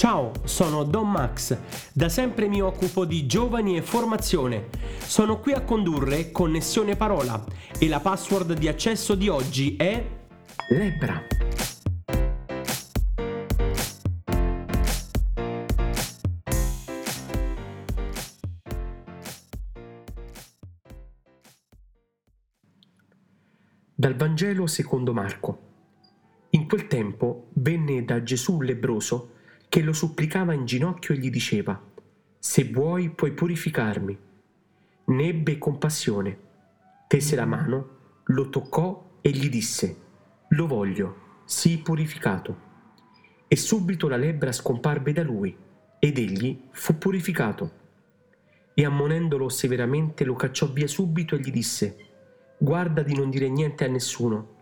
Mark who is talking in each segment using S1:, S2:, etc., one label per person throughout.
S1: Ciao, sono Don Max. Da sempre mi occupo di giovani e formazione. Sono qui a condurre Connessione Parola e la password di accesso di oggi è Lebra. Dal Vangelo secondo Marco. In quel tempo venne da Gesù lebroso che lo supplicava in ginocchio e gli diceva, Se vuoi puoi purificarmi. Ne ebbe compassione, tese la mano, lo toccò e gli disse, Lo voglio, sii purificato. E subito la lebbra scomparve da lui, ed egli fu purificato. E ammonendolo severamente lo cacciò via subito e gli disse, Guarda di non dire niente a nessuno.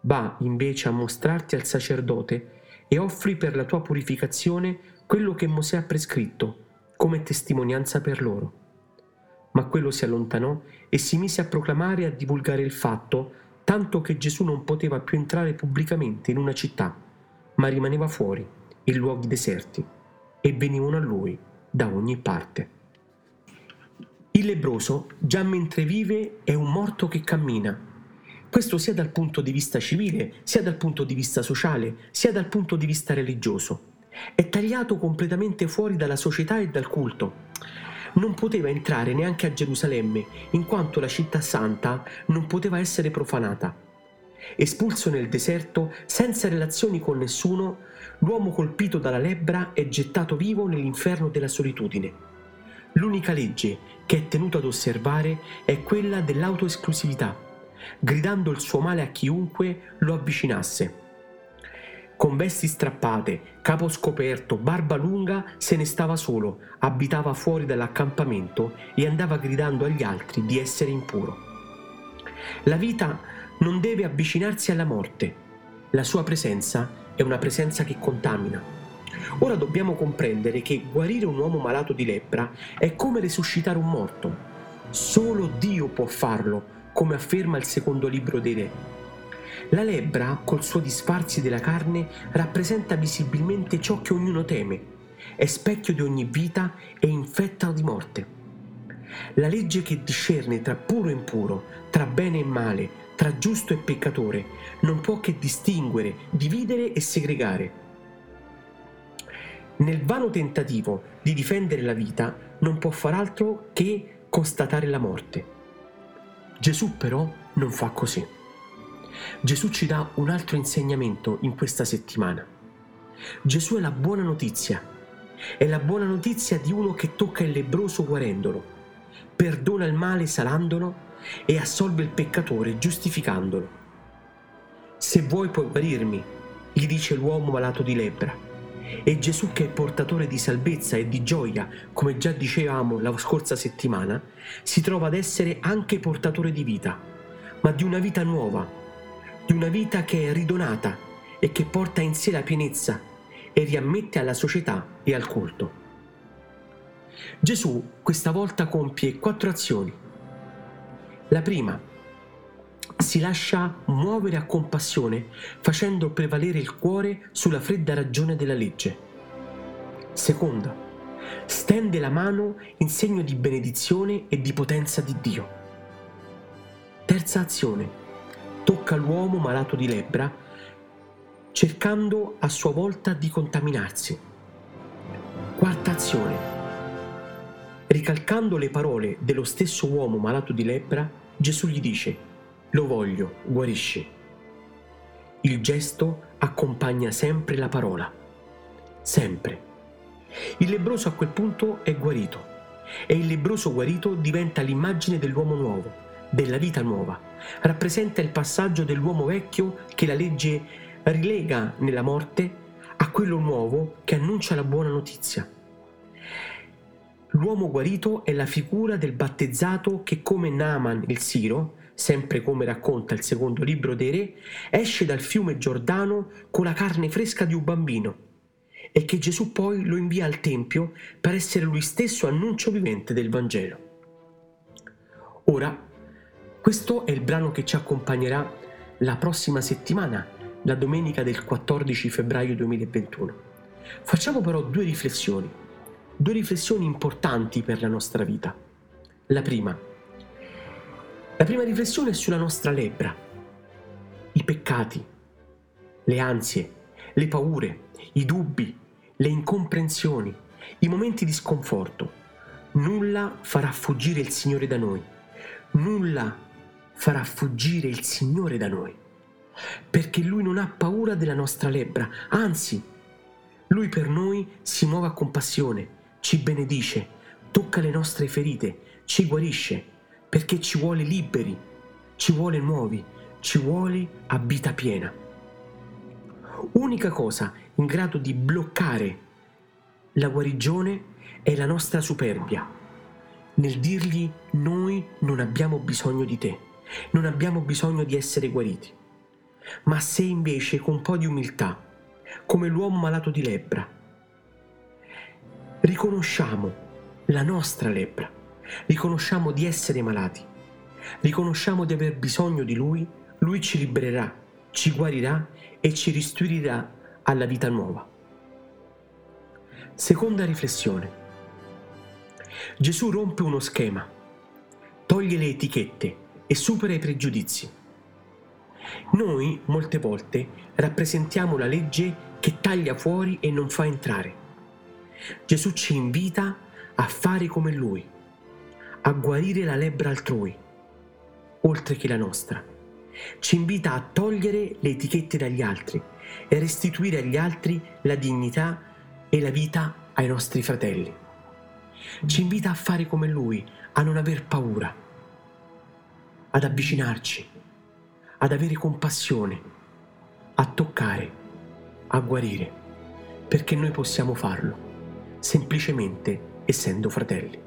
S1: Va invece a mostrarti al sacerdote e offri per la tua purificazione quello che Mosè ha prescritto, come testimonianza per loro. Ma quello si allontanò e si mise a proclamare e a divulgare il fatto, tanto che Gesù non poteva più entrare pubblicamente in una città, ma rimaneva fuori, in luoghi deserti, e venivano a lui da ogni parte. Il lebroso, già mentre vive, è un morto che cammina, questo sia dal punto di vista civile, sia dal punto di vista sociale, sia dal punto di vista religioso. È tagliato completamente fuori dalla società e dal culto. Non poteva entrare neanche a Gerusalemme, in quanto la città santa non poteva essere profanata. Espulso nel deserto, senza relazioni con nessuno, l'uomo colpito dalla lebbra è gettato vivo nell'inferno della solitudine. L'unica legge che è tenuto ad osservare è quella dell'autoesclusività gridando il suo male a chiunque lo avvicinasse. Con vesti strappate, capo scoperto, barba lunga, se ne stava solo, abitava fuori dall'accampamento e andava gridando agli altri di essere impuro. La vita non deve avvicinarsi alla morte. La sua presenza è una presenza che contamina. Ora dobbiamo comprendere che guarire un uomo malato di lebbra è come resuscitare un morto. Solo Dio può farlo come afferma il secondo libro dei Re. La lebbra, col suo disfarsi della carne, rappresenta visibilmente ciò che ognuno teme, è specchio di ogni vita e infetta di morte. La legge che discerne tra puro e impuro, tra bene e male, tra giusto e peccatore, non può che distinguere, dividere e segregare. Nel vano tentativo di difendere la vita non può far altro che constatare la morte. Gesù però non fa così. Gesù ci dà un altro insegnamento in questa settimana. Gesù è la buona notizia. È la buona notizia di uno che tocca il lebroso guarendolo, perdona il male sanandolo e assolve il peccatore giustificandolo. Se vuoi puoi guarirmi, gli dice l'uomo malato di lebbra e Gesù che è portatore di salvezza e di gioia, come già dicevamo la scorsa settimana, si trova ad essere anche portatore di vita, ma di una vita nuova, di una vita che è ridonata e che porta in sé la pienezza e riammette alla società e al culto. Gesù questa volta compie quattro azioni. La prima, si lascia muovere a compassione facendo prevalere il cuore sulla fredda ragione della legge. Seconda, stende la mano in segno di benedizione e di potenza di Dio. Terza azione, tocca l'uomo malato di lebbra cercando a sua volta di contaminarsi. Quarta azione, ricalcando le parole dello stesso uomo malato di lebbra, Gesù gli dice, lo voglio, guarisci. Il gesto accompagna sempre la parola. Sempre. Il lebroso a quel punto è guarito e il lebroso guarito diventa l'immagine dell'uomo nuovo, della vita nuova. Rappresenta il passaggio dell'uomo vecchio che la legge rilega nella morte a quello nuovo che annuncia la buona notizia. L'uomo guarito è la figura del battezzato che come Naaman il Siro sempre come racconta il secondo libro dei re, esce dal fiume Giordano con la carne fresca di un bambino e che Gesù poi lo invia al Tempio per essere lui stesso annuncio vivente del Vangelo. Ora, questo è il brano che ci accompagnerà la prossima settimana, la domenica del 14 febbraio 2021. Facciamo però due riflessioni, due riflessioni importanti per la nostra vita. La prima, la prima riflessione è sulla nostra lebbra, i peccati, le ansie, le paure, i dubbi, le incomprensioni, i momenti di sconforto. Nulla farà fuggire il Signore da noi. Nulla farà fuggire il Signore da noi. Perché Lui non ha paura della nostra lebbra, anzi, Lui per noi si muove a compassione, ci benedice, tocca le nostre ferite, ci guarisce perché ci vuole liberi, ci vuole nuovi, ci vuole a vita piena. Unica cosa in grado di bloccare la guarigione è la nostra superbia, nel dirgli noi non abbiamo bisogno di te, non abbiamo bisogno di essere guariti. Ma se invece con un po' di umiltà, come l'uomo malato di lebbra, riconosciamo la nostra lebbra, riconosciamo di essere malati, riconosciamo di aver bisogno di Lui, Lui ci libererà, ci guarirà e ci restituirà alla vita nuova. Seconda riflessione. Gesù rompe uno schema, toglie le etichette e supera i pregiudizi. Noi molte volte rappresentiamo la legge che taglia fuori e non fa entrare. Gesù ci invita a fare come Lui a guarire la lebbra altrui, oltre che la nostra. Ci invita a togliere le etichette dagli altri e restituire agli altri la dignità e la vita ai nostri fratelli. Ci invita a fare come lui, a non aver paura, ad avvicinarci, ad avere compassione, a toccare, a guarire, perché noi possiamo farlo, semplicemente essendo fratelli.